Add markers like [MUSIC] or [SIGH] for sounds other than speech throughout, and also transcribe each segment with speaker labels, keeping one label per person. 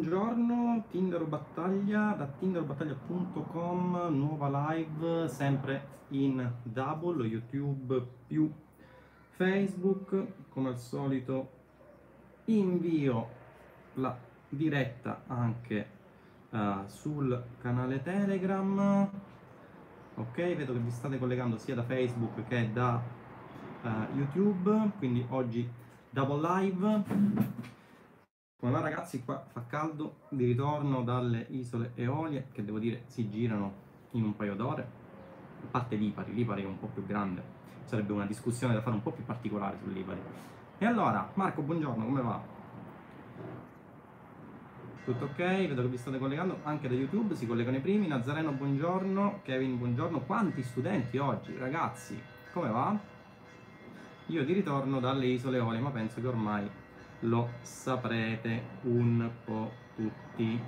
Speaker 1: Buongiorno, Tinder Battaglia, da tinderbattaglia.com, nuova live, sempre in double, YouTube più Facebook, come al solito invio la diretta anche uh, sul canale Telegram, ok, vedo che vi state collegando sia da Facebook che da uh, YouTube, quindi oggi double live. Va ragazzi, qua fa caldo, di ritorno dalle isole Eolie, che devo dire si girano in un paio d'ore, a parte Lipari, Lipari è un po' più grande, sarebbe una discussione da fare un po' più particolare su Lipari. E allora, Marco, buongiorno, come va? Tutto ok, vedo che vi state collegando anche da YouTube, si collegano i primi, Nazareno buongiorno, Kevin buongiorno, quanti studenti oggi, ragazzi, come va? Io di ritorno dalle isole Eolie, ma penso che ormai lo saprete un po' tutti.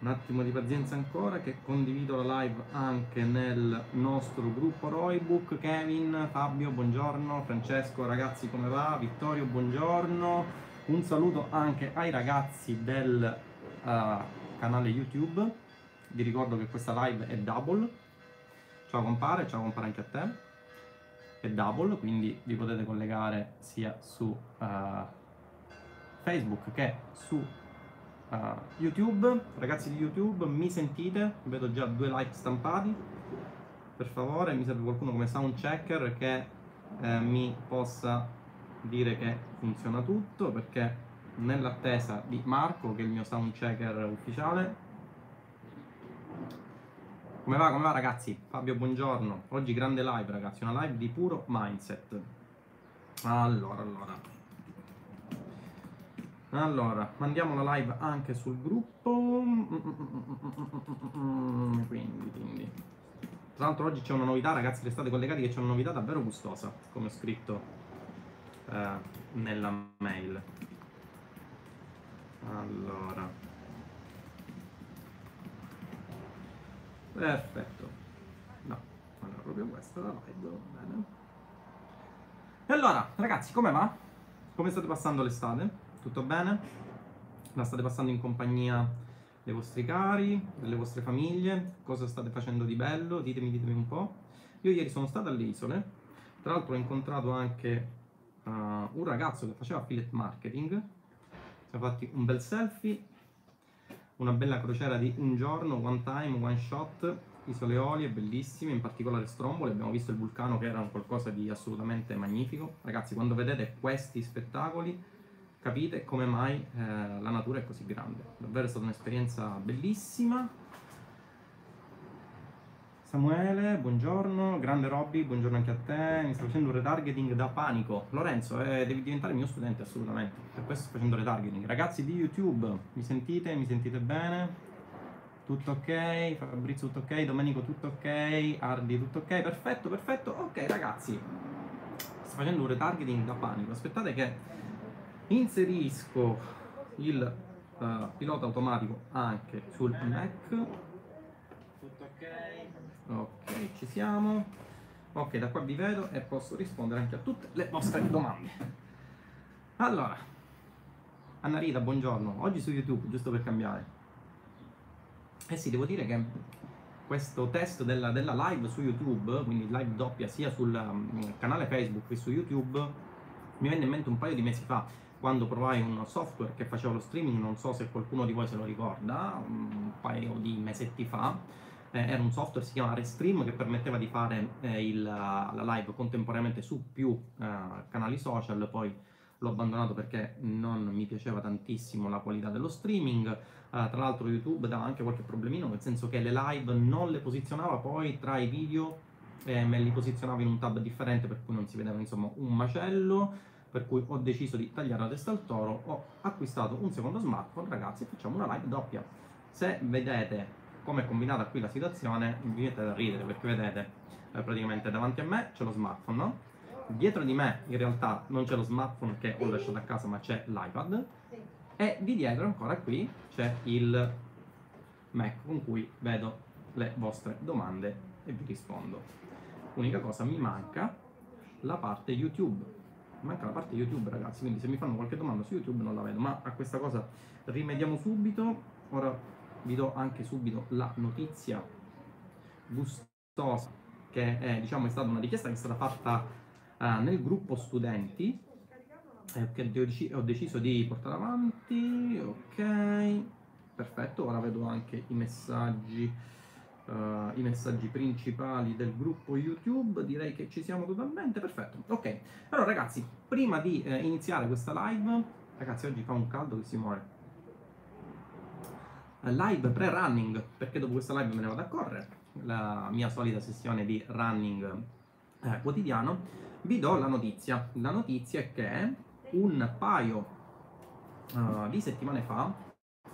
Speaker 1: Un attimo di pazienza ancora che condivido la live anche nel nostro gruppo Roybook. Kevin, Fabio, buongiorno. Francesco, ragazzi, come va? Vittorio, buongiorno. Un saluto anche ai ragazzi del uh, canale YouTube. Vi ricordo che questa live è double. Ciao compare, ciao compare anche a te è double, quindi vi potete collegare sia su uh, Facebook che su uh, YouTube. Ragazzi di YouTube, mi sentite? Vedo già due like stampati. Per favore, mi serve qualcuno come sound checker che eh, mi possa dire che funziona tutto, perché nell'attesa di Marco, che è il mio sound checker ufficiale, come va, come va ragazzi? Fabio, buongiorno. Oggi grande live ragazzi, una live di puro mindset. Allora, allora. Allora, mandiamo la live anche sul gruppo. Quindi, quindi. Tra l'altro oggi c'è una novità, ragazzi, restate collegati che c'è una novità davvero gustosa, come ho scritto eh, nella mail. Allora. Perfetto. No, non era proprio questa la live, bene. E allora, ragazzi, come va? Come state passando l'estate? Tutto bene? La state passando in compagnia dei vostri cari, delle vostre famiglie? Cosa state facendo di bello? Ditemi, ditemi un po'. Io ieri sono stato alle isole, tra l'altro ho incontrato anche uh, un ragazzo che faceva affiliate marketing, siamo fatti un bel selfie una bella crociera di un giorno, one time, one shot, isole Olie, bellissime, in particolare Stromboli, abbiamo visto il vulcano che era qualcosa di assolutamente magnifico. Ragazzi, quando vedete questi spettacoli capite come mai eh, la natura è così grande. Davvero è stata un'esperienza bellissima Samuele, buongiorno. Grande Robby, buongiorno anche a te. Mi sto facendo un retargeting da panico. Lorenzo, eh, devi diventare mio studente assolutamente. Per questo sto facendo retargeting. Ragazzi di YouTube, mi sentite? Mi sentite bene? Tutto ok? Fabrizio, tutto ok? Domenico, tutto ok? Ardi, tutto ok? Perfetto, perfetto. Ok, ragazzi. Sto facendo un retargeting da panico. Aspettate che inserisco il uh, pilota automatico anche sul Mac. Ok, ci siamo. Ok, da qua vi vedo e posso rispondere anche a tutte le vostre domande. Allora, Anna Rita, buongiorno. Oggi su YouTube, giusto per cambiare. Eh sì, devo dire che questo test della, della live su YouTube, quindi live doppia sia sul um, canale Facebook che su YouTube, mi venne in mente un paio di mesi fa, quando provai un software che faceva lo streaming, non so se qualcuno di voi se lo ricorda, un paio di mesetti fa, eh, era un software, si chiama Restream, che permetteva di fare eh, il, la live contemporaneamente su più eh, canali social, poi l'ho abbandonato perché non mi piaceva tantissimo la qualità dello streaming. Uh, tra l'altro YouTube dava anche qualche problemino, nel senso che le live non le posizionava poi tra i video, eh, me li posizionava in un tab differente per cui non si vedeva insomma un macello, per cui ho deciso di tagliare la testa al toro, ho acquistato un secondo smartphone, ragazzi, facciamo una live doppia. Se vedete come è combinata qui la situazione, vi mettete a ridere perché vedete eh, praticamente davanti a me c'è lo smartphone, no? Dietro di me in realtà non c'è lo smartphone che ho lasciato a casa ma c'è l'iPad e di dietro ancora qui c'è il Mac con cui vedo le vostre domande e vi rispondo. Unica cosa mi manca la parte YouTube. manca la parte YouTube ragazzi, quindi se mi fanno qualche domanda su YouTube non la vedo, ma a questa cosa rimediamo subito. Ora vi do anche subito la notizia gustosa che è, diciamo, è stata una richiesta che è stata fatta uh, nel gruppo studenti eh, che ho deciso di portare avanti, ok, perfetto, ora vedo anche i messaggi uh, i messaggi principali del gruppo YouTube, direi che ci siamo totalmente, perfetto. Ok, allora ragazzi, prima di eh, iniziare questa live, ragazzi oggi fa un caldo che si muore. Live pre-running, perché dopo questa live me ne vado a correre, la mia solita sessione di running eh, quotidiano, vi do la notizia. La notizia è che un paio uh, di settimane fa,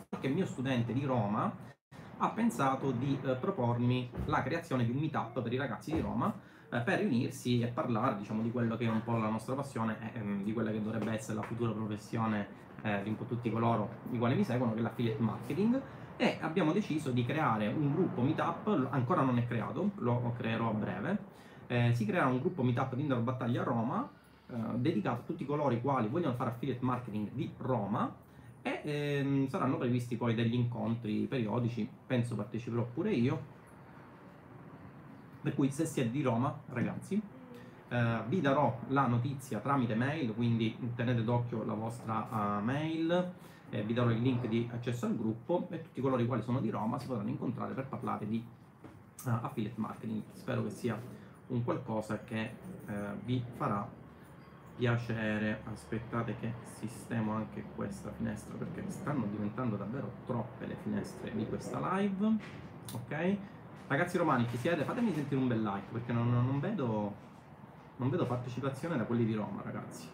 Speaker 1: qualche mio studente di Roma ha pensato di eh, propormi la creazione di un meetup per i ragazzi di Roma eh, per riunirsi e parlare diciamo, di quello che è un po' la nostra passione e ehm, di quella che dovrebbe essere la futura professione di un po' tutti coloro i quali mi seguono, che è l'affiliate marketing. E abbiamo deciso di creare un gruppo meetup, ancora non è creato, lo creerò a breve. Eh, si creerà un gruppo meetup di Indoor Battaglia Roma eh, dedicato a tutti coloro i quali vogliono fare affiliate marketing di Roma e ehm, saranno previsti poi degli incontri periodici, penso parteciperò pure io, per cui se siete di Roma, ragazzi, eh, vi darò la notizia tramite mail, quindi tenete d'occhio la vostra uh, mail, eh, vi darò il link di accesso al gruppo e tutti coloro i quali sono di Roma si potranno incontrare per parlare di uh, affiliate marketing. Spero che sia un qualcosa che uh, vi farà piacere, aspettate che sistemo anche questa finestra perché stanno diventando davvero troppe le finestre di questa live, ok? Ragazzi romani, chi siete? Fatemi sentire un bel like perché non, non, vedo, non vedo partecipazione da quelli di Roma, ragazzi.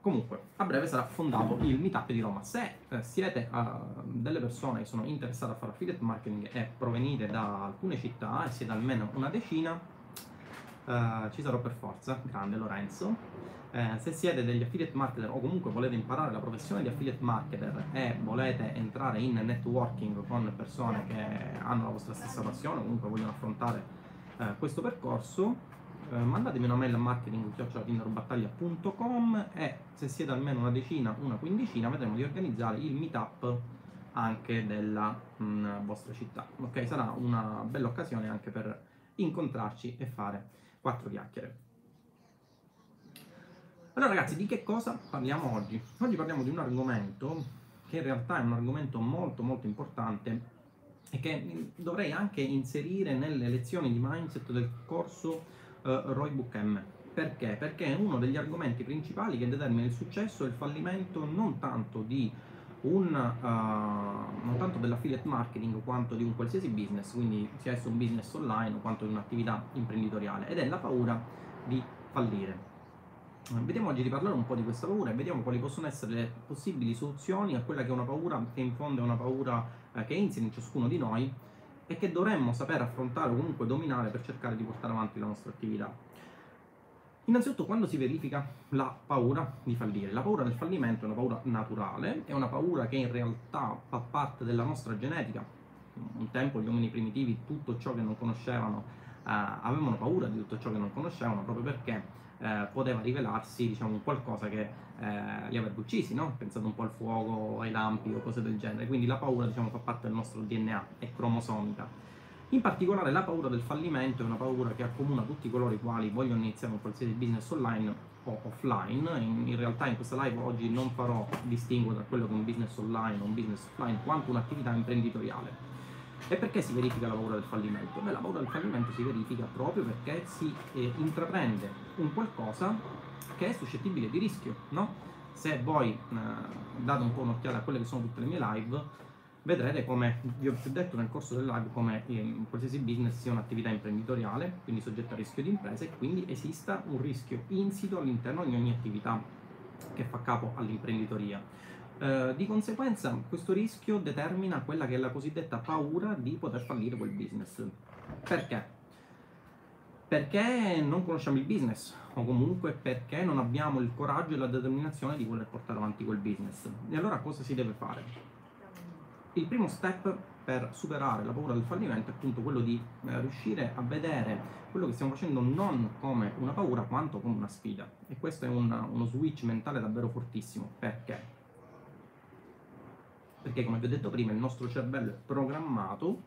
Speaker 1: Comunque, a breve sarà fondato il meetup di Roma. Se eh, siete uh, delle persone che sono interessate a fare affiliate marketing e provenite da alcune città e siete almeno una decina, uh, ci sarò per forza. Grande Lorenzo. Eh, se siete degli affiliate marketer o comunque volete imparare la professione di affiliate marketer e volete entrare in networking con persone che hanno la vostra stessa passione o comunque vogliono affrontare eh, questo percorso, eh, mandatemi una mail a marketing.tinderbattaglia.com e se siete almeno una decina, una quindicina, vedremo di organizzare il meetup anche della mh, mm, vostra città. Ok, sarà una bella occasione anche per incontrarci e fare quattro chiacchiere. Allora ragazzi, di che cosa parliamo oggi? Oggi parliamo di un argomento che in realtà è un argomento molto molto importante e che dovrei anche inserire nelle lezioni di mindset del corso Roy Book M. Perché? Perché è uno degli argomenti principali che determina il successo e il fallimento non tanto di un, uh, non tanto dell'affiliate marketing quanto di un qualsiasi business, quindi sia esso un business online o quanto di un'attività imprenditoriale, ed è la paura di fallire. Vediamo oggi di parlare un po' di questa paura e vediamo quali possono essere le possibili soluzioni a quella che è una paura che in fondo è una paura eh, che è insita in ciascuno di noi e che dovremmo saper affrontare o comunque dominare per cercare di portare avanti la nostra attività. Innanzitutto quando si verifica la paura di fallire. La paura del fallimento è una paura naturale, è una paura che in realtà fa parte della nostra genetica. Un tempo gli uomini primitivi tutto ciò che non conoscevano eh, avevano paura di tutto ciò che non conoscevano proprio perché eh, poteva rivelarsi diciamo, qualcosa che eh, li avrebbe uccisi, no? pensate un po' al fuoco, ai lampi o cose del genere, quindi la paura diciamo, fa parte del nostro DNA, è cromosomica. In particolare la paura del fallimento è una paura che accomuna tutti coloro i quali vogliono iniziare un qualsiasi business online o offline. In, in, realtà in questa live oggi non farò distinguo tra quello che è un business online o un business offline quanto un'attività imprenditoriale e perché si verifica la paura del fallimento? Beh, la paura del fallimento si verifica proprio perché si eh, intraprende un qualcosa che è suscettibile di rischio, no? Se voi eh, date un po' un'occhiata a quelle che sono tutte le mie live, vedrete come vi ho detto nel corso del live come in qualsiasi business sia un'attività imprenditoriale, quindi soggetta a rischio di impresa e quindi esista un rischio insito all'interno di ogni attività che fa capo all'imprenditoria. Eh, di conseguenza questo rischio determina quella che è la cosiddetta paura di poter fallire quel business. Perché? Perché non conosciamo il business o comunque perché non abbiamo il coraggio e la determinazione di voler portare avanti quel business. E allora cosa si deve fare? Il primo step per superare la paura del fallimento è appunto quello di eh, riuscire a vedere quello che stiamo facendo non come una paura quanto come una sfida. E questo è un, uno switch mentale davvero fortissimo. Perché? Perché come vi ho detto prima il nostro cervello è programmato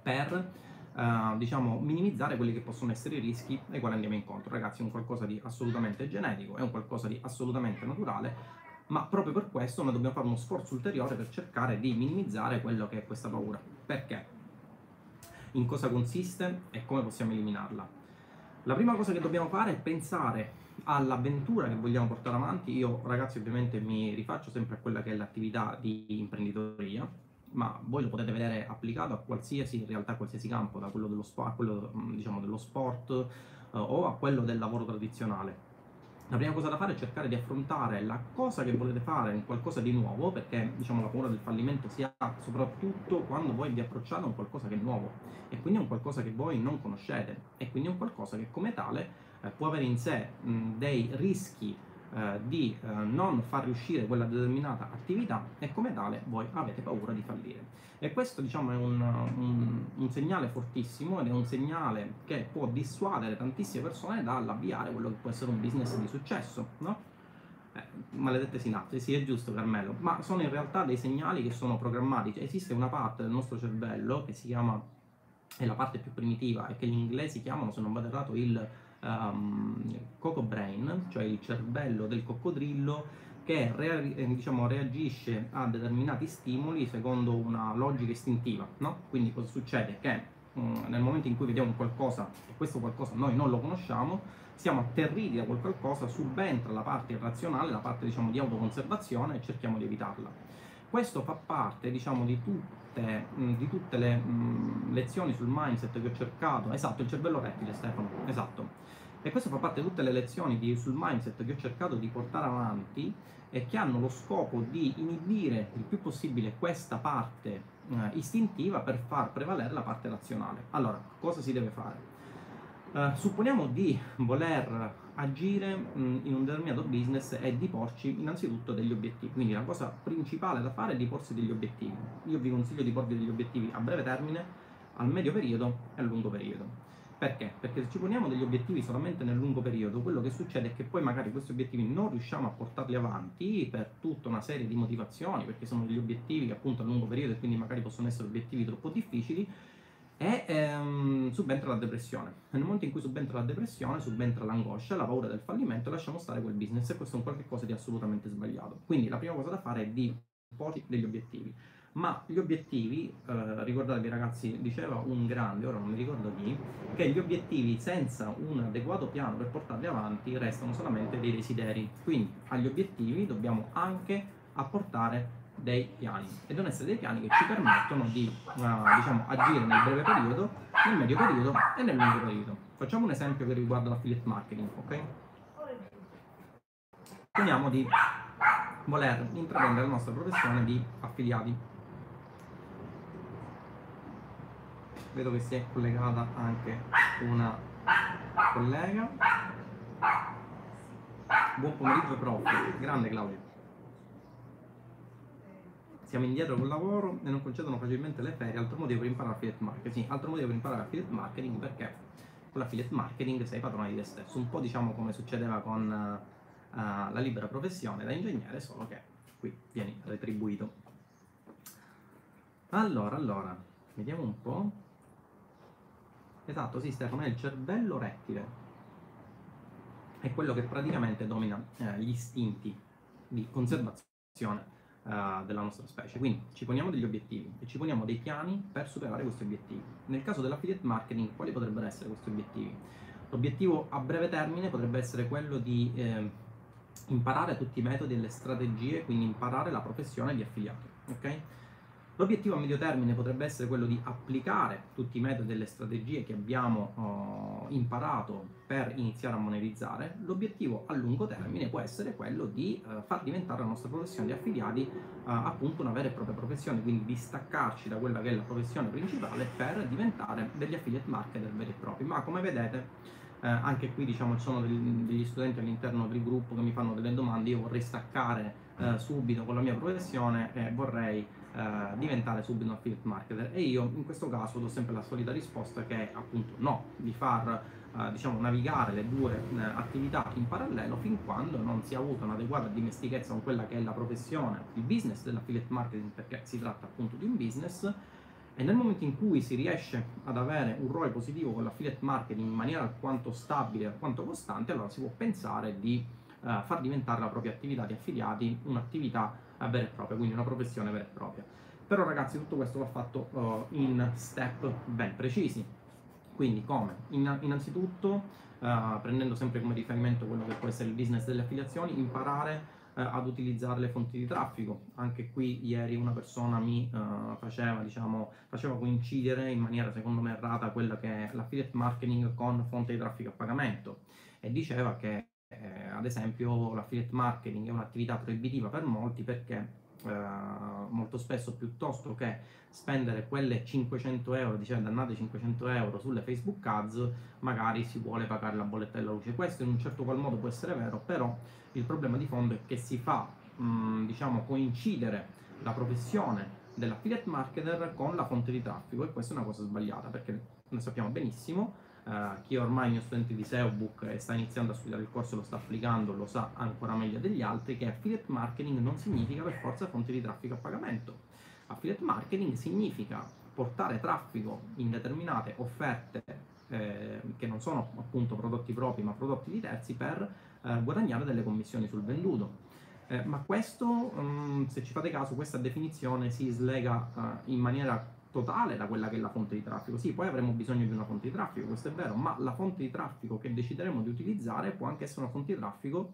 Speaker 1: per Uh, diciamo, minimizzare quelli che possono essere i rischi ai quali andiamo incontro. Ragazzi, è un qualcosa di assolutamente genetico, è un qualcosa di assolutamente naturale, ma proprio per questo noi dobbiamo fare uno sforzo ulteriore per cercare di minimizzare quello che è questa paura. Perché? In cosa consiste e come possiamo eliminarla? La prima cosa che dobbiamo fare è pensare all'avventura che vogliamo portare avanti. Io, ragazzi, ovviamente mi rifaccio sempre a quella che è l'attività di imprenditoria, ma voi lo potete vedere applicato a qualsiasi realtà, a qualsiasi campo, da quello dello, sport, a quello, diciamo, dello sport eh, o a quello del lavoro tradizionale. La prima cosa da fare è cercare di affrontare la cosa che volete fare in qualcosa di nuovo, perché diciamo, la paura del fallimento si ha soprattutto quando voi vi approcciate a un qualcosa che è nuovo e quindi è un qualcosa che voi non conoscete e quindi è un qualcosa che come tale eh, può avere in sé mh, dei rischi eh, di eh, non far riuscire quella determinata attività e come tale voi avete paura di fallire. E questo diciamo è un, un, un segnale fortissimo ed è un segnale che può dissuadere tantissime persone dall'avviare quello che può essere un business di successo, no? Eh, maledette sinapsi, sì è giusto Carmelo, ma sono in realtà dei segnali che sono programmati, cioè, esiste una parte del nostro cervello che si chiama, è la parte più primitiva e che gli inglesi chiamano, se non vado errato, il um, Coco Brain, cioè il cervello del coccodrillo che re, eh, diciamo, reagisce a determinati stimoli secondo una logica istintiva. No? Quindi cosa succede? Che um, nel momento in cui vediamo qualcosa e questo qualcosa noi non lo conosciamo, siamo atterriti da quel qualcosa, subentra la parte irrazionale, la parte diciamo, di autoconservazione e cerchiamo di evitarla. Questo fa parte diciamo, di tutte, mh, di tutte le mh, lezioni sul mindset che ho cercato, esatto, il cervello rettile Stefano, esatto, e questo fa parte di tutte le lezioni di, sul mindset che ho cercato di portare avanti e che hanno lo scopo di inibire il più possibile questa parte eh, istintiva per far prevalere la parte razionale. Allora, cosa si deve fare? Uh, supponiamo di voler agire mh, in un determinato business e di porci innanzitutto degli obiettivi. Quindi la cosa principale da fare è di porsi degli obiettivi. Io vi consiglio di porvi degli obiettivi a breve termine, al medio periodo e al lungo periodo. Perché? Perché se ci poniamo degli obiettivi solamente nel lungo periodo, quello che succede è che poi magari questi obiettivi non riusciamo a portarli avanti per tutta una serie di motivazioni, perché sono degli obiettivi che appunto a lungo periodo e quindi magari possono essere obiettivi troppo difficili, e ehm, subentra la depressione. Nel momento in cui subentra la depressione, subentra l'angoscia, la paura del fallimento, lasciamo stare quel business e questo è un qualcosa di assolutamente sbagliato. Quindi la prima cosa da fare è di porti degli obiettivi. Ma gli obiettivi, eh, ricordatevi ragazzi, diceva un grande, ora non mi ricordo chi, che gli obiettivi senza un adeguato piano per portarli avanti restano solamente dei desideri. Quindi agli obiettivi dobbiamo anche apportare dei piani e devono essere dei piani che ci permettono di uh, diciamo, agire nel breve periodo, nel medio periodo e nel lungo periodo. Facciamo un esempio che riguarda l'affiliate marketing, ok? Supponiamo di voler intraprendere la nostra professione di affiliati. Vedo che si è collegata anche una collega. Buon pomeriggio prof, grande Claudio siamo indietro col lavoro e non concedono facilmente le ferie, altro motivo per imparare affiliate marketing. Sì, altro motivo per imparare affiliate marketing perché con l'affiliate marketing sei padrone di te stesso, un po' diciamo come succedeva con uh, la libera professione da ingegnere, solo che qui vieni retribuito. Allora, allora, vediamo un po'. Esatto, sì Stefano, è il cervello rettile. È quello che praticamente domina eh, gli istinti di conservazione uh, della nostra specie. Quindi ci poniamo degli obiettivi e ci poniamo dei piani per superare questi obiettivi. Nel caso dell'affiliate marketing, quali potrebbero essere questi obiettivi? L'obiettivo a breve termine potrebbe essere quello di eh, imparare tutti i metodi e le strategie, quindi imparare la professione di affiliato. Okay? L'obiettivo a medio termine potrebbe essere quello di applicare tutti i metodi e le strategie che abbiamo uh, imparato per iniziare a monetizzare. L'obiettivo a lungo termine può essere quello di uh, far diventare la nostra professione di affiliati uh, appunto una vera e propria professione, quindi distaccarci da quella che è la professione principale per diventare degli affiliate marketer veri e propri. Ma come vedete eh, anche qui diciamo ci sono degli, studenti all'interno del gruppo che mi fanno delle domande, io vorrei staccare eh, subito con la mia professione e vorrei eh, diventare subito un affiliate marketer. E io in questo caso do sempre la solita risposta che è appunto no, di far eh, diciamo navigare le due eh, attività in parallelo fin quando non si ha avuto un'adeguata dimestichezza con quella che è la professione, il business dell'affiliate marketing perché si tratta appunto di un business. E nel momento in cui si riesce ad avere un ROI positivo con l'affiliate marketing in maniera alquanto stabile, alquanto costante, allora si può pensare di uh, far diventare la propria attività di affiliati un'attività vera e propria, quindi una professione vera e propria. Però ragazzi tutto questo va fatto uh, in step ben precisi. Quindi come? In, innanzitutto, prendendo sempre come riferimento quello che può essere il business delle affiliazioni, imparare ad utilizzare le fonti di traffico. Anche qui ieri una persona mi uh, faceva, diciamo, faceva coincidere in maniera secondo me errata quella che è l'affiliate marketing con fonte di traffico a pagamento e diceva che eh, ad esempio l'affiliate marketing è un'attività proibitiva per molti perché eh, molto spesso piuttosto che spendere quelle 500 euro, diciamo dannate 500 euro sulle Facebook Ads, magari si vuole pagare la bolletta della luce. Questo in un certo qual modo può essere vero, però il problema di fondo è che si fa mh, diciamo coincidere la professione dell'affiliate marketer con la fonte di traffico e questa è una cosa sbagliata perché noi sappiamo benissimo Uh, chi ormai è mio studente di SEObook e sta iniziando a studiare il corso e lo sta applicando lo sa ancora meglio degli altri che affiliate marketing non significa per forza fonte di traffico a pagamento. Affiliate marketing significa portare traffico in determinate offerte eh, che non sono appunto prodotti propri ma prodotti di terzi per eh, guadagnare delle commissioni sul venduto. Eh, ma questo, um, se ci fate caso, questa definizione si slega uh, in maniera totale da quella che è la fonte di traffico. Sì, poi avremo bisogno di una fonte di traffico, questo è vero, ma la fonte di traffico che decideremo di utilizzare può anche essere una fonte di traffico,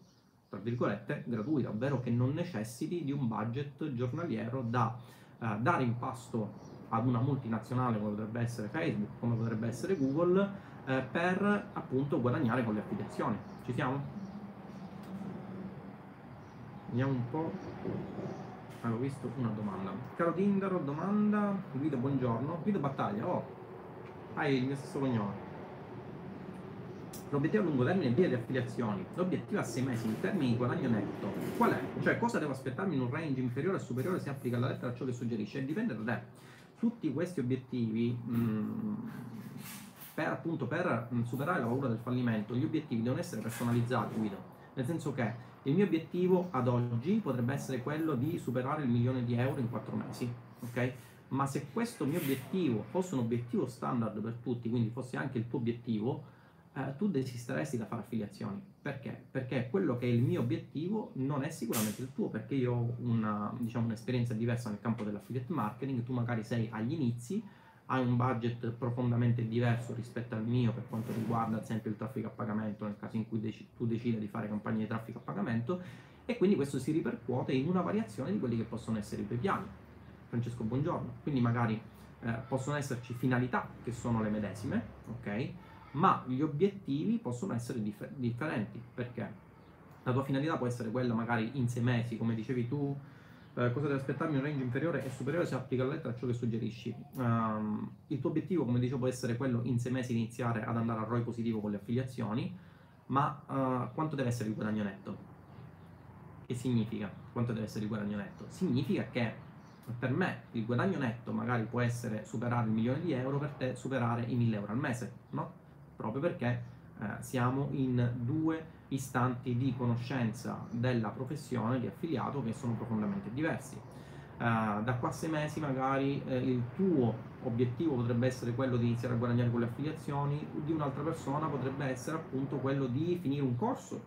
Speaker 1: tra virgolette, gratuita, ovvero che non necessiti di un budget giornaliero da uh, dare in pasto ad una multinazionale come potrebbe essere Facebook, come potrebbe essere Google, eh, per appunto guadagnare con le affiliazioni. Ci siamo? Vediamo un po'. Avevo visto una domanda. Caro Tindaro, domanda. Guido, buongiorno. Guido Battaglia, oh, hai il mio stesso cognome. L'obiettivo a lungo termine è via di affiliazioni. L'obiettivo a sei mesi in termini di guadagno netto. Qual è? Cioè, cosa devo aspettarmi in un range inferiore o superiore se applica la lettera ciò che suggerisce? Dipende da te. Tutti questi obiettivi, mh, mm, per, appunto, per mm, superare la paura del fallimento, gli obiettivi devono essere personalizzati, Guido. Nel senso che il mio obiettivo ad oggi potrebbe essere quello di superare il milione di euro in quattro mesi, ok? Ma se questo mio obiettivo fosse un obiettivo standard per tutti, quindi fosse anche il tuo obiettivo, eh, tu desisteresti da fare affiliazioni. Perché? Perché quello che è il mio obiettivo non è sicuramente il tuo, perché io ho una, diciamo, un'esperienza diversa nel campo dell'affiliate marketing, tu magari sei agli inizi, hai un budget profondamente diverso rispetto al mio per quanto riguarda ad esempio il traffico a pagamento nel caso in cui dec- tu decida di fare campagne di traffico a pagamento e quindi questo si ripercuote in una variazione di quelli che possono essere i tuoi piani. Francesco, buongiorno. Quindi magari eh, possono esserci finalità che sono le medesime, ok? Ma gli obiettivi possono essere differ- differenti perché la tua finalità può essere quella magari in sei mesi, come dicevi tu, eh, cosa devi aspettarmi un range inferiore e superiore se applica la lettera a ciò che suggerisci. Um, il tuo obiettivo, come dicevo, può essere quello in sei mesi iniziare ad andare a ROI positivo con le affiliazioni, ma uh, quanto deve essere il guadagno netto? Che significa quanto deve essere il guadagno netto? Significa che per me il guadagno netto magari può essere superare il milione di euro, per te superare i mille euro al mese, no? Proprio perché uh, siamo in due istanti di conoscenza della professione di affiliato che sono profondamente diversi. Uh, da qua a sei mesi magari eh, il tuo obiettivo potrebbe essere quello di iniziare a guadagnare con le affiliazioni, di un'altra persona potrebbe essere appunto quello di finire un corso,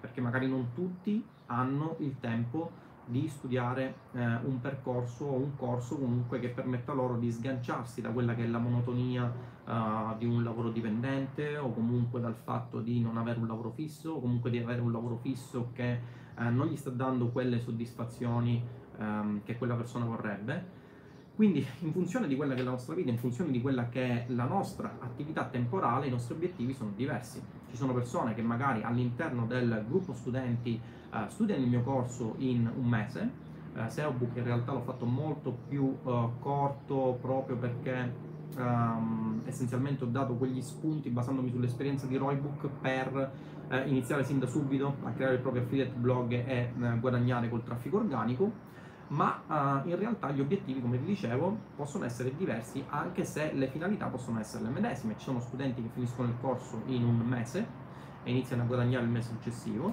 Speaker 1: perché magari non tutti hanno il tempo di studiare eh, un percorso o un corso comunque che permetta loro di sganciarsi da quella che è la monotonia uh, di un lavoro dipendente o comunque dal fatto di non avere un lavoro fisso o comunque di avere un lavoro fisso che uh, non gli sta dando quelle soddisfazioni um, che quella persona vorrebbe. Quindi in funzione di quella che è la nostra vita, in funzione di quella che è la nostra attività temporale, i nostri obiettivi sono diversi. Ci sono persone che magari all'interno del gruppo studenti uh, studiano il mio corso in un mese, uh, SEObook in realtà l'ho fatto molto più uh, corto proprio perché um, essenzialmente ho dato quegli spunti basandomi sull'esperienza di Roybook per eh, iniziare sin da subito a creare il proprio affiliate blog e eh, guadagnare col traffico organico ma uh, in realtà gli obiettivi, come vi dicevo, possono essere diversi anche se le finalità possono essere le medesime. Ci sono studenti che finiscono il corso in un mese e iniziano a guadagnare il mese successivo,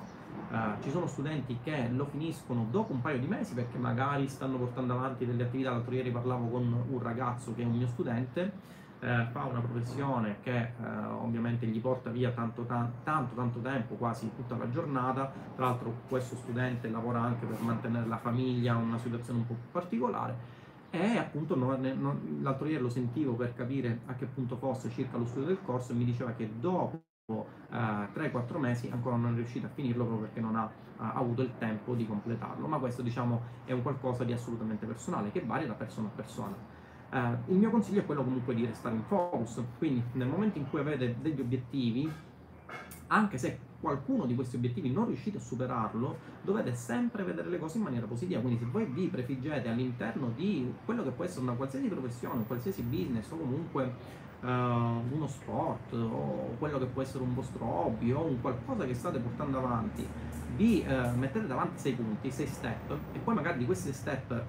Speaker 1: uh, ci sono studenti che lo finiscono dopo un paio di mesi perché magari stanno portando avanti delle attività. L'altro ieri parlavo con un ragazzo che è un mio studente eh, fa una professione che eh, ovviamente gli porta via tanto, tanto, tanto tempo, quasi tutta la giornata. Tra l'altro questo studente lavora anche per mantenere la famiglia, una situazione un po' particolare. E appunto non, non, l'altro ieri lo sentivo per capire a che punto fosse circa lo studio del corso e mi diceva che dopo eh, 3-4 mesi ancora non è riuscito a finirlo proprio perché non ha, ha, avuto il tempo di completarlo. Ma questo diciamo è un qualcosa di assolutamente personale che varia da persona a persona. Uh, il mio consiglio è quello comunque di restare in focus, quindi nel momento in cui avete degli obiettivi, anche se qualcuno di questi obiettivi non riuscite a superarlo, dovete sempre vedere le cose in maniera positiva. Quindi se voi vi prefiggete all'interno di quello che può essere una qualsiasi professione, un qualsiasi business o comunque uh, uno sport o quello che può essere un vostro hobby o un qualcosa che state portando avanti, vi uh, mettete davanti sei punti, sei step e poi magari di questi step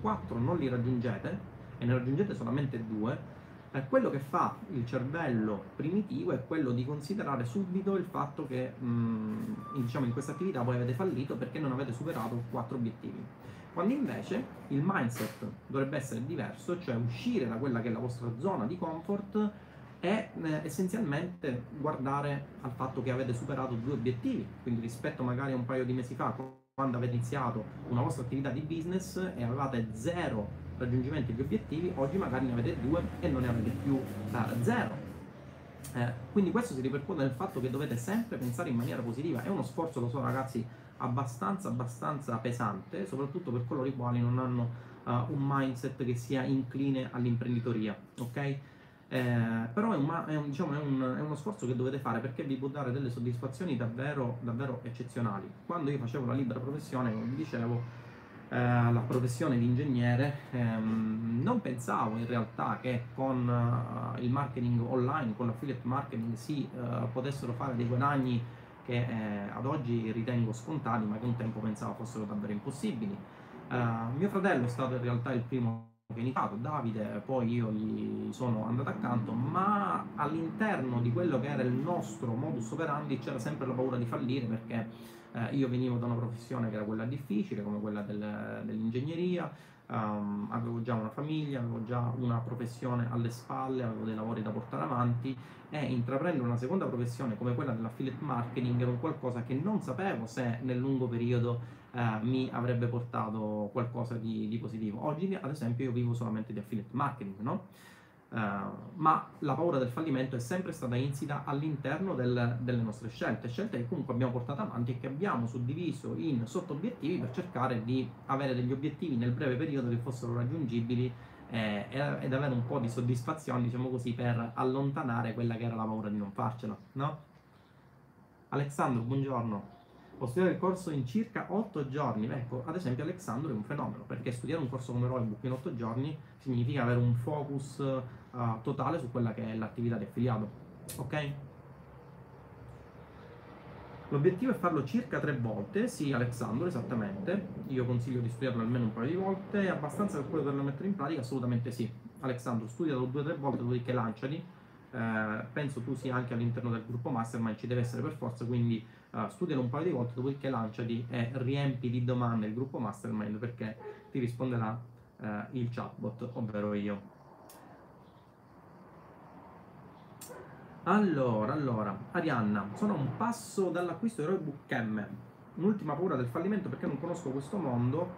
Speaker 1: 4 non li raggiungete, e ne raggiungete solamente due, eh, quello che fa il cervello primitivo è quello di considerare subito il fatto che mh, mm, diciamo, in questa attività voi avete fallito perché non avete superato quattro obiettivi. Quando invece il mindset dovrebbe essere diverso, cioè uscire da quella che è la vostra zona di comfort e eh, essenzialmente guardare al fatto che avete superato due obiettivi, quindi rispetto magari a un paio di mesi fa, quando avete iniziato una vostra attività di business e avevate zero raggiungimento degli obiettivi, oggi magari ne avete due e non ne avete più uh, zero. Eh, quindi questo si ripercuote nel fatto che dovete sempre pensare in maniera positiva. È uno sforzo, lo so ragazzi, abbastanza, abbastanza pesante, soprattutto per coloro i quali non hanno uh, un mindset che sia incline all'imprenditoria, ok? Eh, però è, un, è, un, diciamo, è, un, è, uno sforzo che dovete fare perché vi può dare delle soddisfazioni davvero, davvero eccezionali. Quando io facevo la libera professione, come vi dicevo, eh, la professione di ingegnere, ehm, non pensavo in realtà che con uh, il marketing online, con l'affiliate marketing, si uh, potessero fare dei guadagni che eh, ad oggi ritengo scontati, ma che un tempo pensavo fossero davvero impossibili. Uh, mio fratello è stato in realtà il primo che ha iniziato, Davide, poi io gli sono andato accanto, ma all'interno di quello che era il nostro modus operandi c'era sempre la paura di fallire perché eh, io venivo da una professione che era quella difficile, come quella del, dell'ingegneria, um, avevo già una famiglia, avevo già una professione alle spalle, avevo dei lavori da portare avanti e intraprendere una seconda professione come quella dell'affiliate marketing era un qualcosa che non sapevo se nel lungo periodo eh, mi avrebbe portato qualcosa di, di positivo. Oggi, ad esempio, io vivo solamente di affiliate marketing, no? Uh, ma la paura del fallimento è sempre stata insita all'interno del, delle nostre scelte, scelte che comunque abbiamo portato avanti e che abbiamo suddiviso in sotto obiettivi per cercare di avere degli obiettivi nel breve periodo che fossero raggiungibili eh, ed avere un po' di soddisfazione, diciamo così, per allontanare quella che era la paura di non farcela, no? Alessandro, buongiorno. Ho studiato il corso in circa 8 giorni. Ecco, ad esempio Alessandro è un fenomeno, perché studiare un corso come Roybook in 8 giorni significa avere un focus uh, totale su quella che è l'attività di affiliato. Ok? L'obiettivo è farlo circa tre volte, sì Alessandro, esattamente. Io consiglio di studiarlo almeno un paio di volte, è abbastanza per poterlo mettere in pratica? Assolutamente sì. Alessandro, studialo due o tre volte, dopodiché lanciati. Eh, penso tu sia anche all'interno del gruppo Mastermind, ci deve essere per forza, quindi uh, studialo un paio di volte, dopodiché lanciati e riempi di domande il gruppo Mastermind perché ti risponderà uh, il chatbot, ovvero io. Allora, allora, Arianna, sono a un passo dall'acquisto di Roybook M. Un'ultima paura del fallimento perché non conosco questo mondo,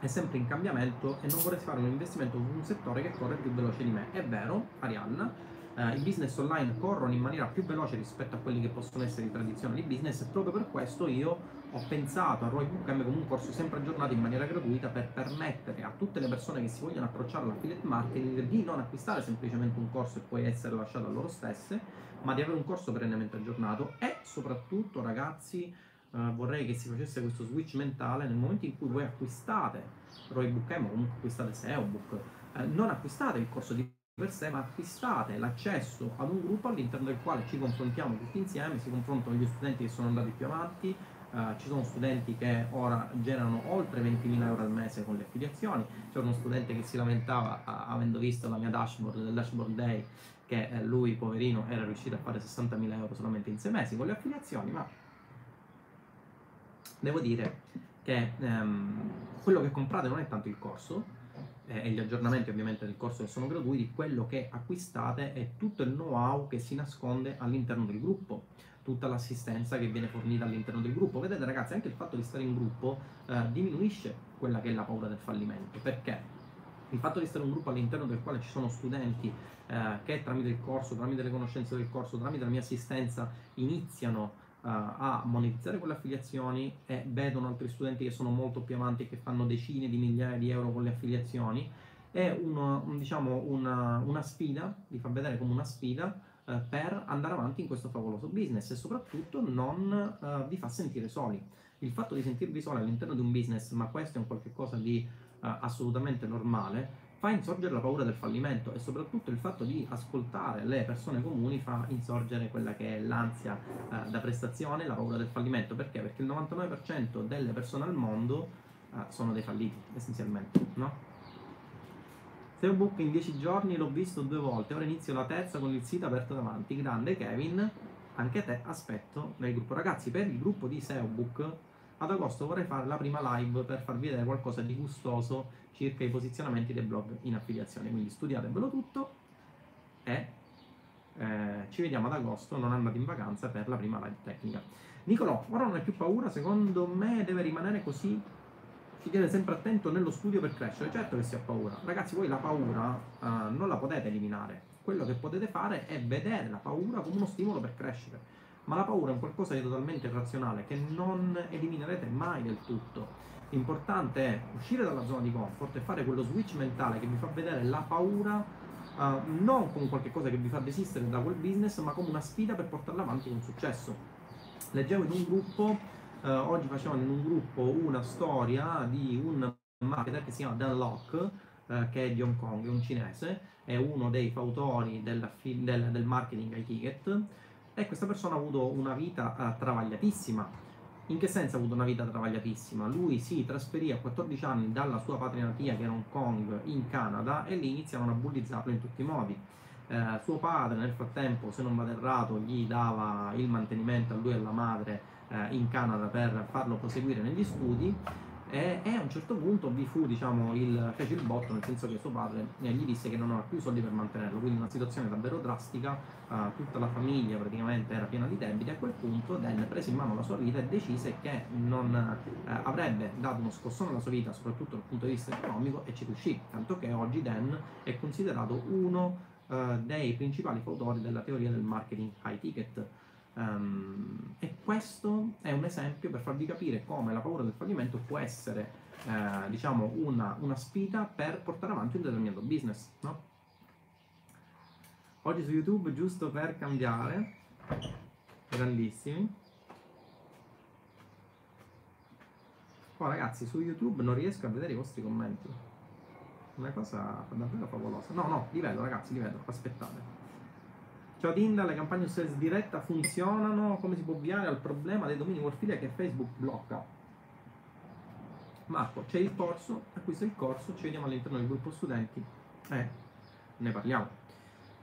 Speaker 1: è sempre in cambiamento e non vorrei fare un investimento su un settore che corre più veloce di me. È vero, Arianna, eh, i business online corrono in maniera più veloce rispetto a quelli che possono essere i tradizionali business e proprio per questo io ho pensato a Roybook M come un corso sempre aggiornato in maniera gratuita per permettere a tutte le persone che si vogliono approcciare all'affiliate marketing di non acquistare semplicemente un corso e poi essere lasciate a loro stesse, ma di avere un corso perennemente aggiornato. E soprattutto ragazzi eh, vorrei che si facesse questo switch mentale nel momento in cui voi acquistate Roybook M o comunque acquistate SEObook, eh, non acquistate il corso di per sé, ma acquistate l'accesso ad un gruppo all'interno del quale ci confrontiamo tutti insieme, si confrontano gli studenti che sono andati più avanti, Uh, ci sono studenti che ora generano oltre 20.000 euro al mese con le affiliazioni, c'è uno studente che si lamentava uh, avendo visto la mia dashboard del dashboard day che uh, lui poverino era riuscito a fare 60.000 euro solamente in sei mesi con le affiliazioni, ma devo dire che um, quello che comprate non è tanto il corso eh, e gli aggiornamenti ovviamente del corso che sono gratuiti, quello che acquistate è tutto il know-how che si nasconde all'interno del gruppo tutta l'assistenza che viene fornita all'interno del gruppo. Vedete ragazzi, anche il fatto di stare in gruppo eh, diminuisce quella che è la paura del fallimento, perché il fatto di stare in un gruppo all'interno del quale ci sono studenti eh, che tramite il corso, tramite le conoscenze del corso, tramite la mia assistenza iniziano uh, a monetizzare quelle affiliazioni e vedono altri studenti che sono molto più avanti e che fanno decine di migliaia di euro con le affiliazioni, è uno, un, diciamo, una, una sfida, vi fa vedere come una sfida eh, per andare avanti in questo favoloso business e soprattutto non uh, vi fa sentire soli. Il fatto di sentirvi soli all'interno di un business, ma questo è un qualcosa di uh, assolutamente normale, fa insorgere la paura del fallimento e soprattutto il fatto di ascoltare le persone comuni fa insorgere quella che è l'ansia uh, da prestazione, la paura del fallimento. Perché? Perché il 99% delle persone al mondo sono dei falliti, essenzialmente, no? Steelbook in 10 giorni l'ho visto due volte, ora inizio la terza con il sito aperto davanti. Grande Kevin, anche te aspetto nel gruppo. Ragazzi, per il gruppo di SEObook ad agosto vorrei fare la prima live per farvi vedere qualcosa di gustoso circa i posizionamenti del blog in affiliazione. Quindi studiatevelo tutto e eh, ci vediamo ad agosto, non andate in vacanza per la prima live tecnica. Nicolò, ora non hai più paura, secondo me deve rimanere così si tiene sempre attento nello studio per crescere. Certo che si ha paura. Ragazzi, voi la paura uh, non la potete eliminare. Quello che potete fare è vedere la paura come uno stimolo per crescere. Ma la paura è un qualcosa di totalmente irrazionale che non eliminerete mai del tutto. L'importante è uscire dalla zona di comfort e fare quello switch mentale che vi fa vedere la paura uh, non come qualcosa che vi fa desistere da quel business, ma come una sfida per portarla avanti con successo. Leggevo in un gruppo eh, oggi facevano in un gruppo una storia di un marketer che si chiama Dan Locke, eh, che è di Hong Kong, è un cinese, è uno dei fautori del, del, del marketing ai ticket e questa persona ha avuto una vita uh, travagliatissima. In che senso ha avuto una vita travagliatissima? Lui si trasferì a 14 anni dalla sua patria natia, che era Hong Kong, in Canada, e lì iniziarono a bullizzarlo in tutti i modi. Eh, suo padre, nel frattempo, se non vado errato, gli dava il mantenimento a lui e alla madre eh, in Canada per farlo proseguire negli studi e, e, a un certo punto vi fu, diciamo, il, fece il botto, nel senso che suo padre eh, gli disse che non aveva più soldi per mantenerlo, quindi una situazione davvero drastica, eh, tutta la famiglia praticamente era piena di debiti, a quel punto Dan prese in mano la sua vita e decise che non eh, avrebbe dato uno scossone alla sua vita, soprattutto dal punto di vista economico, e ci riuscì, tanto che oggi Dan è considerato uno eh, dei principali fautori della teoria del marketing high ticket Um, e questo è un esempio per farvi capire come la paura del fallimento può essere, eh, diciamo, una, una, sfida per portare avanti un determinato business. No? Oggi su YouTube, giusto per cambiare, grandissimi. Poi ragazzi, su YouTube non riesco a vedere i vostri commenti. Una cosa davvero favolosa. No, no, li vedo ragazzi, li vedo, aspettate. Ciao Tinda, le campagne sales diretta funzionano? Come si può ovviare al problema dei domini Warfilia che Facebook blocca? Marco, c'è il corso, acquista il corso, ci vediamo all'interno del gruppo studenti eh, ne parliamo.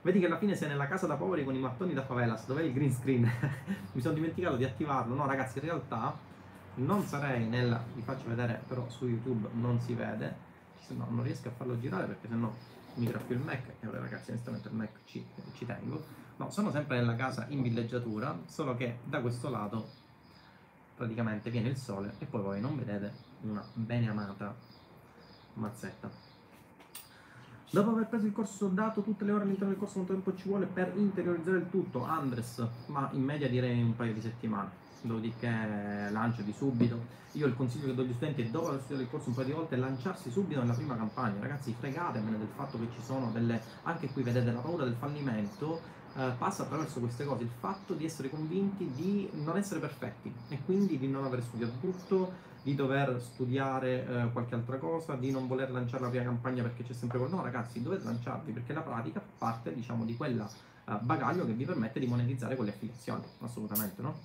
Speaker 1: Vedi che alla fine sei nella casa da poveri con i mattoni da favelas, dov'è il green screen? [LAUGHS] Mi sono dimenticato di attivarlo. No ragazzi, in realtà non sarei nella... vi faccio vedere, però su YouTube non si vede, se no non riesco a farlo girare perché sennò mi graffio il Mac e ora ragazzi onestamente il Mac ci, ci tengo No, sono sempre nella casa in villeggiatura, solo che da questo lato praticamente viene il sole e poi voi non vedete una bene amata mazzetta. Dopo aver preso il corso, dato tutte le ore all'interno del corso, quanto tempo ci vuole per interiorizzare il tutto? Andres, ma in media direi un paio di settimane dopodiché lancio di subito. Io il consiglio che do agli studenti è dopo aver studiato il corso un paio di volte lanciarsi subito nella prima campagna. Ragazzi, fregatevene del fatto che ci sono delle... anche qui vedete la paura del fallimento eh, passa attraverso queste cose, il fatto di essere convinti di non essere perfetti e quindi di non aver studiato tutto, di dover studiare eh, qualche altra cosa, di non voler lanciare la prima campagna perché c'è sempre quello. No, ragazzi, dovete lanciarvi perché la pratica fa parte, diciamo, di quel uh, bagaglio che vi permette di monetizzare quelle affiliazioni. Assolutamente, no?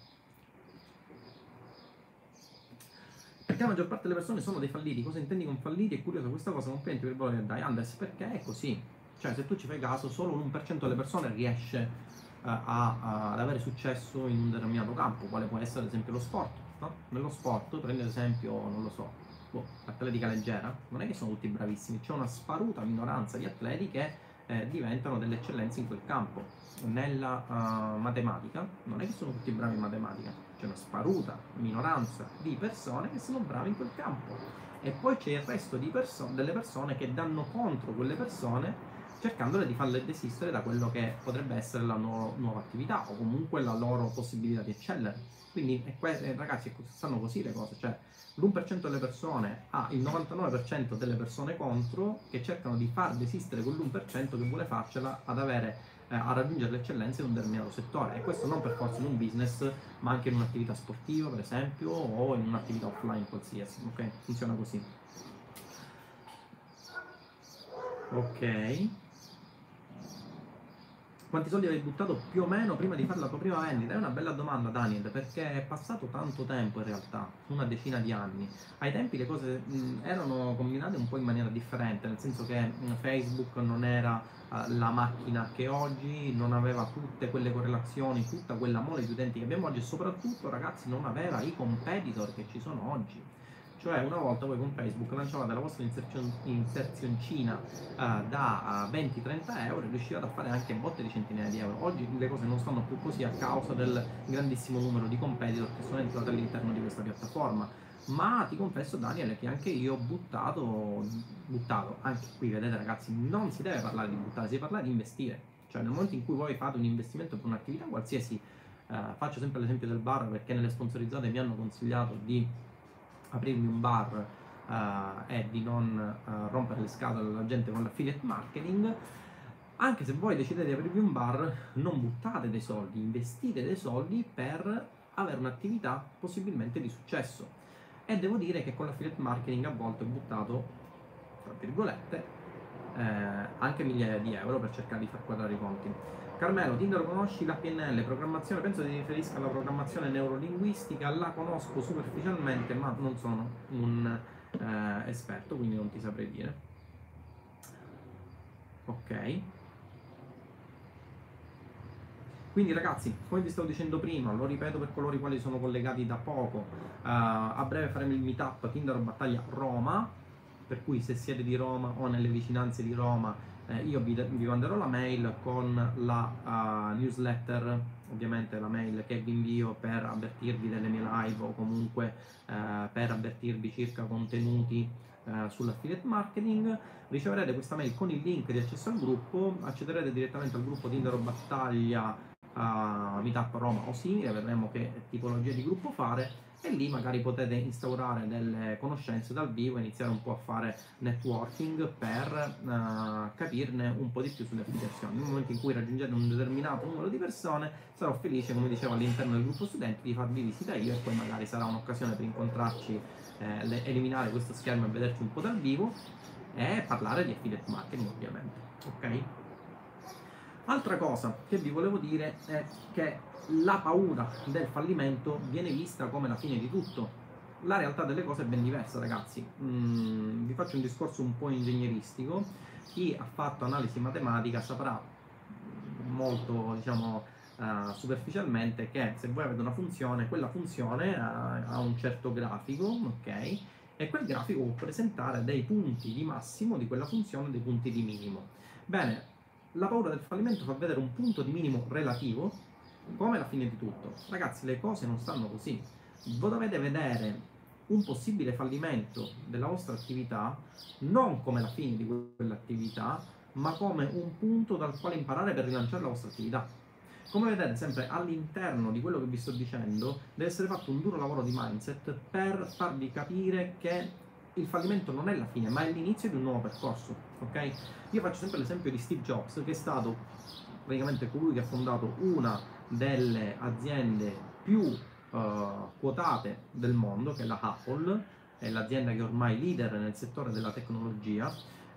Speaker 1: Perché la maggior parte delle persone sono dei falliti. Cosa intendi con falliti? È curioso questa cosa, complimenti per voi dai Andes, perché è così. Cioè, se tu ci fai caso, solo l'1% delle persone riesce uh, a, a, ad avere successo in un determinato campo, quale può essere ad esempio lo sport. No? Nello sport, prendi ad esempio, non lo so, boh, l'atletica leggera, non è che sono tutti bravissimi, c'è una sparuta minoranza di atleti che eh, diventano delle eccellenze in quel campo. Nella uh, matematica, non è che sono tutti bravi in matematica, c'è una sparuta minoranza di persone che sono bravi in quel campo. E poi c'è il resto perso- delle persone che danno contro quelle persone cercandole di farle desistere da quello che potrebbe essere la loro nuova attività o comunque la loro possibilità di eccellere. Quindi eh, ragazzi stanno così le cose, cioè l'1% delle persone ha il 99% delle persone contro che cercano di far desistere quell'1% che vuole farcela ad avere eh, a raggiungere l'eccellenza in un determinato settore. E questo non per forza in un business ma anche in un'attività sportiva per esempio o in un'attività offline qualsiasi ok? Funziona così. Ok quanti soldi avevi buttato più o meno prima di fare la tua prima vendita? È una bella domanda Daniel, perché è passato tanto tempo in realtà, una decina di anni. Ai tempi le cose mh, erano combinate un po' in maniera differente, nel senso che mh, Facebook non era uh, la macchina che oggi, non aveva tutte quelle correlazioni, tutta quella mole di utenti che abbiamo oggi e soprattutto ragazzi non aveva i competitor che ci sono oggi. Cioè una volta voi con Facebook lanciavate la vostra inserzioncina uh, da uh, eh, 20-30 euro e riuscivate a fare anche botte di centinaia di euro. Oggi le cose non stanno più così a causa del grandissimo numero di competitor che sono entrati all'interno di questa piattaforma. Ma ti confesso Daniele che anche io ho buttato, buttato, anche qui vedete ragazzi, non si deve parlare di buttare, si deve parlare di investire. Cioè nel momento in cui voi fate un investimento per un'attività qualsiasi, uh, faccio sempre l'esempio del bar perché nelle sponsorizzate mi hanno consigliato di aprirmi un bar uh, e di non uh, rompere le scatole alla gente con l'affiliate marketing, anche se voi decidete di aprirvi un bar, non buttate dei soldi, investite dei soldi per avere un'attività possibilmente di successo. E devo dire che con l'affiliate marketing a volte ho buttato, tra virgolette, eh, anche migliaia di euro per cercare di far quadrare i conti. Carmelo, Tinder conosci la PNL, programmazione, penso ti riferisca alla programmazione neurolinguistica, la conosco superficialmente ma non sono un eh, esperto, quindi non ti saprei dire. Ok. Quindi ragazzi, come vi stavo dicendo prima, lo ripeto per coloro i quali sono collegati da poco, uh, a breve faremo il meetup Tinder Battaglia Roma, per cui se siete di Roma o nelle vicinanze di Roma eh, io vi, vi, manderò la mail con la uh, newsletter, ovviamente la mail che vi invio per avvertirvi delle mie live o comunque uh, per avvertirvi circa contenuti uh, sull'affiliate marketing. Riceverete questa mail con il link di accesso al gruppo, accederete direttamente al gruppo Tinder Battaglia a Meetup Roma o simile, vedremo che tipologia di gruppo fare e lì magari potete instaurare delle conoscenze dal vivo e iniziare un po' a fare networking per uh, capirne un po' di più sulle applicazioni. Nel momento in cui raggiungete un determinato numero di persone sarò felice, come dicevo all'interno del gruppo studenti, di farvi visita io e poi magari sarà un'occasione per incontrarci, eh, eliminare questo schermo e vederci un po' dal vivo e parlare di affiliate marketing ovviamente. Ok? Altra cosa che vi volevo dire è che la paura del fallimento viene vista come la fine di tutto. La realtà delle cose è ben diversa, ragazzi. Mm, vi faccio un discorso un po' ingegneristico. Chi ha fatto analisi matematica saprà molto, diciamo, uh, superficialmente che se voi avete una funzione, quella funzione ha, ha un certo grafico, ok? E quel grafico può presentare dei punti di massimo di quella funzione e dei punti di minimo. Bene, la paura del fallimento fa vedere un punto di minimo relativo come la fine di tutto. Ragazzi, le cose non stanno così. Voi dovete vedere un possibile fallimento della vostra attività non come la fine di quell'attività, ma come un punto dal quale imparare per rilanciare la vostra attività. Come vedete sempre all'interno di quello che vi sto dicendo deve essere fatto un duro lavoro di mindset per farvi capire che il fallimento non è la fine, ma è l'inizio di un nuovo percorso. Ok? Io faccio sempre l'esempio di Steve Jobs, che è stato praticamente colui che ha fondato una delle aziende più uh, quotate del mondo, che è la Apple, è l'azienda che è ormai leader nel settore della tecnologia.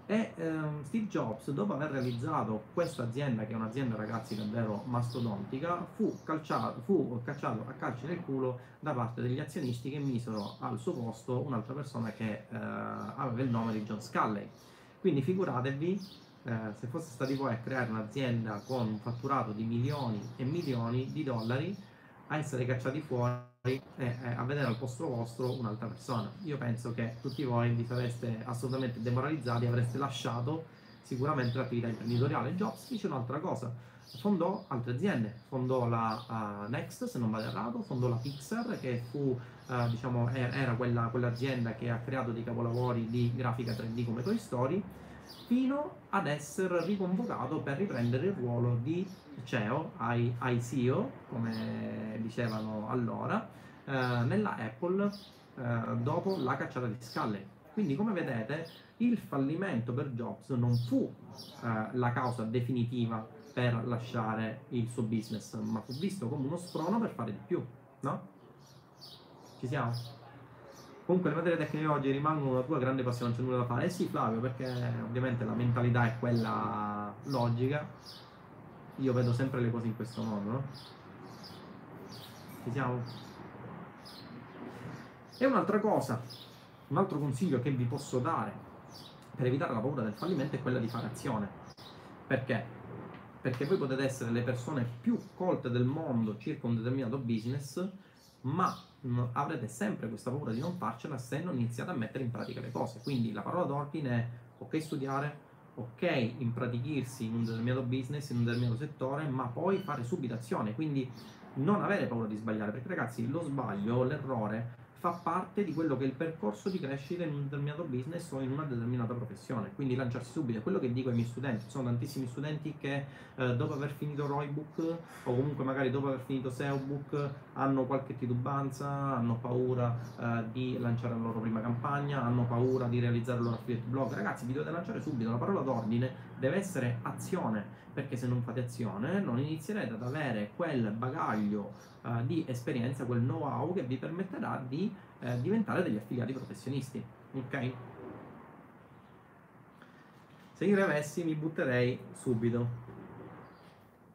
Speaker 1: E ehm, Steve Jobs, dopo aver realizzato questa azienda, che è un'azienda ragazzi davvero mastodontica, fu, calciato, fu cacciato a calci nel culo da parte degli azionisti che misero al suo posto un'altra persona che eh, aveva il nome di John Sculley. Quindi figuratevi eh, se fosse stati voi a creare un'azienda con un fatturato di milioni e milioni di dollari a essere cacciati fuori e a vedere al posto vostro un'altra persona. Io penso che tutti voi vi sareste assolutamente demoralizzati avreste lasciato sicuramente l'attività imprenditoriale. Jobs fece un'altra cosa, fondò altre aziende, fondò la uh, Next se non vado errato, fondò la Pixar che fu, uh, diciamo, era quella, quell'azienda che ha creato dei capolavori di grafica 3D come Toy Story fino ad essere riconvocato per riprendere il ruolo di CEO, ICO, come dicevano allora, eh, nella Apple eh, dopo la cacciata di Sculley. Quindi come vedete il fallimento per Jobs non fu eh, la causa definitiva per lasciare il suo business, ma fu visto come uno sprono per fare di più, no? Ci siamo? Comunque le materie tecniche oggi rimangono una tua grande passione, non c'è nulla da fare. Eh sì Flavio, perché ovviamente la mentalità è quella logica. Io vedo sempre le cose in questo modo, no? Ci siamo? E un'altra cosa, un altro consiglio che vi posso dare per evitare la paura del fallimento è quella di fare azione. Perché? Perché voi potete essere le persone più colte del mondo circa un determinato business, ma avrete sempre questa paura di non farcela se non iniziate a mettere in pratica le cose. Quindi la parola d'ordine è ok studiare, ok impratichirsi in un determinato business, in un determinato settore, ma poi fare subito azione. Quindi non avere paura di sbagliare, perché ragazzi lo sbaglio, l'errore fa parte di quello che è il percorso di crescita in un determinato business o in una determinata professione, quindi lanciarsi subito, è quello che dico ai miei studenti, ci sono tantissimi studenti che eh, dopo aver finito Roybook o comunque magari dopo aver finito SEObook hanno qualche titubanza, hanno paura eh, di lanciare la loro prima campagna, hanno paura di realizzare il loro affiliate blog, ragazzi vi dovete lanciare subito, la parola d'ordine deve essere azione, perché se non fate azione non inizierete ad avere quel bagaglio uh, di esperienza, quel know-how che vi permetterà di uh, diventare degli affiliati professionisti. Ok? Se io avessi mi butterei subito.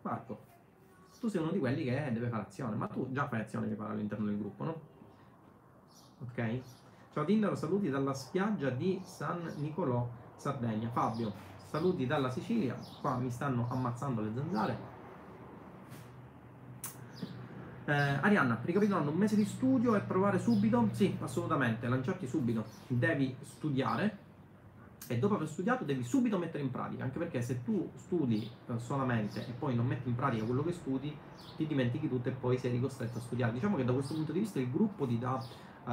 Speaker 1: Marco, tu sei uno di quelli che deve fare azione, ma tu già fai azione all'interno del gruppo, no? Ok? Ciao Tindaro, saluti dalla spiaggia di San Nicolò, Sardegna. Fabio, saluti dalla Sicilia, qua mi stanno ammazzando le zanzare. Eh, Arianna, ricapitolando, un mese di studio e provare subito? Sì, assolutamente, lanciarti subito. Devi studiare e dopo aver studiato devi subito mettere in pratica, anche perché se tu studi eh, solamente e poi non metti in pratica quello che studi, ti dimentichi tutto e poi sei costretto a studiare. Diciamo che da questo punto di vista il gruppo ti dà uh,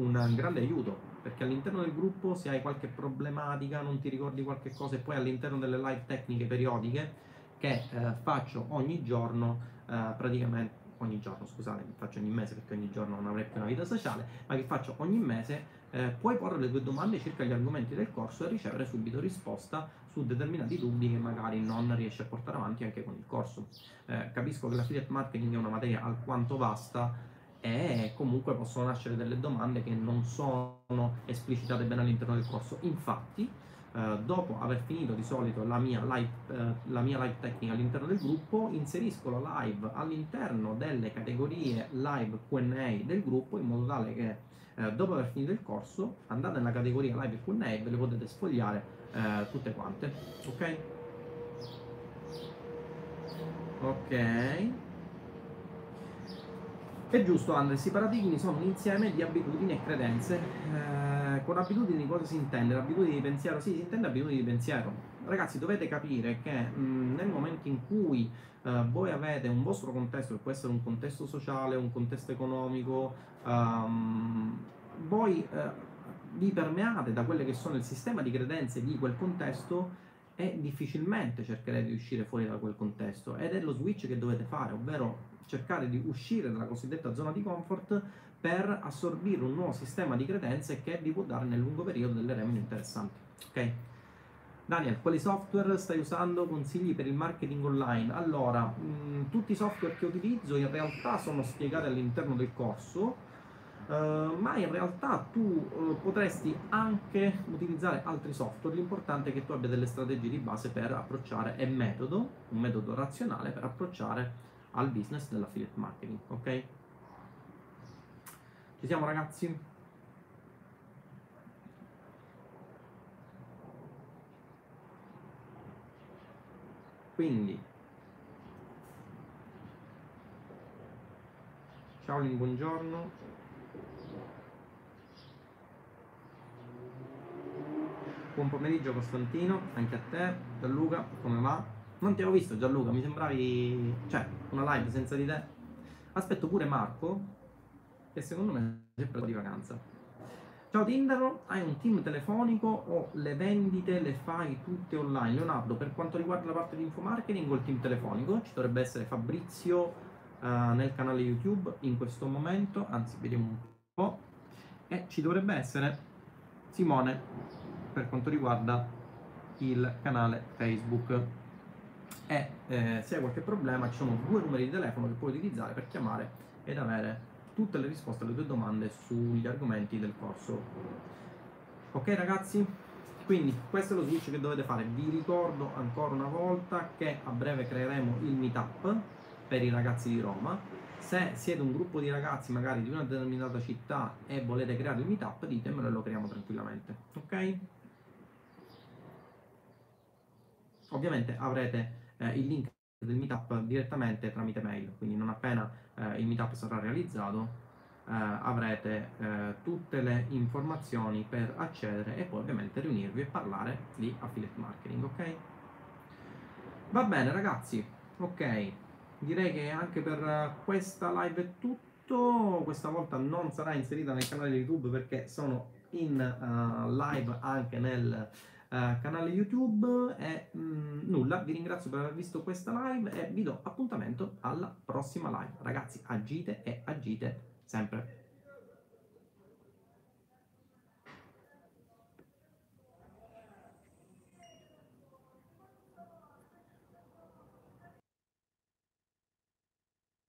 Speaker 1: un grande aiuto, perché all'interno del gruppo se hai qualche problematica, non ti ricordi qualche cosa e poi all'interno delle live tecniche periodiche che uh, faccio ogni giorno, uh, praticamente ogni giorno, scusate, faccio ogni mese perché ogni giorno non avrei più una vita sociale, ma che faccio ogni mese, eh, puoi porre le tue domande circa gli argomenti del corso e ricevere subito risposta su determinati dubbi che magari non riesci a portare avanti anche con il corso. Eh, capisco che l'affiliate marketing è una materia alquanto vasta e comunque possono nascere delle domande che non sono esplicitate bene all'interno del corso. Infatti, Uh, dopo aver finito di solito la mia, live, uh, la mia live tecnica all'interno del gruppo, inserisco la live all'interno delle categorie live QA del gruppo in modo tale che uh, dopo aver finito il corso andate nella categoria live QA e ve le potete sfogliare tutte quante. Ok? Ok. È giusto, Andres, i paradigmi sono un insieme di abitudini e credenze. Eh, con abitudini cosa si intende? Abitudini di pensiero? Sì, si intende abitudini di pensiero. Ragazzi, dovete capire che mh, nel momento in cui eh, voi avete un vostro contesto, che può essere un contesto sociale, un contesto economico, um, voi eh, vi permeate da quelle che sono il sistema di credenze di quel contesto e difficilmente cercherete di uscire fuori da quel contesto ed è lo switch che dovete fare, ovvero cercare di uscire dalla cosiddetta zona di comfort per assorbire un nuovo sistema di credenze che vi può dare nel lungo periodo delle remine interessanti. Ok? Daniel, quali software stai usando? Consigli per il marketing online? Allora, mh, tutti i software che utilizzo in realtà sono spiegati all'interno del corso, uh, ma in realtà tu uh, potresti anche utilizzare altri software. L'importante è che tu abbia delle strategie di base per approcciare e metodo, un metodo razionale per approcciare al business dell'affiliate marketing, ok? Ci siamo ragazzi? Quindi, ciao Lin, buongiorno. Buon pomeriggio Costantino, anche a te. Gianluca, come va? Non ti avevo visto Gianluca, mi sembravi... cioè, una live senza di te. Aspetto pure Marco, che secondo me è sempre di vacanza. Ciao Tinder, hai un team telefonico o le vendite le fai tutte online? Leonardo, per quanto riguarda la parte di infomarketing o il team telefonico, ci dovrebbe essere Fabrizio uh, nel canale YouTube in questo momento, anzi vediamo un po', e ci dovrebbe essere Simone per quanto riguarda il canale Facebook. E eh, se hai qualche problema ci sono due numeri di telefono che puoi utilizzare per chiamare ed avere tutte le risposte alle tue domande sugli argomenti del corso. Ok ragazzi? Quindi questo è lo switch che dovete fare. Vi ricordo ancora una volta che a breve creeremo il meetup per i ragazzi di Roma. Se siete un gruppo di ragazzi magari di una determinata città e volete creare il meetup, ditemelo e lo creiamo tranquillamente. Ok? Ovviamente avrete eh, il link del meetup direttamente tramite mail, quindi non appena eh, il meetup sarà realizzato eh, avrete eh, tutte le informazioni per accedere e poi ovviamente riunirvi e parlare di affiliate marketing, ok? Va bene ragazzi, ok, direi che anche per questa live è tutto, questa volta non sarà inserita nel canale di YouTube perché sono in uh, live anche nel uh, canale YouTube e mh, mm, nulla, vi ringrazio per aver visto questa live e vi do appuntamento alla prossima live. Ragazzi, agite e agite sempre.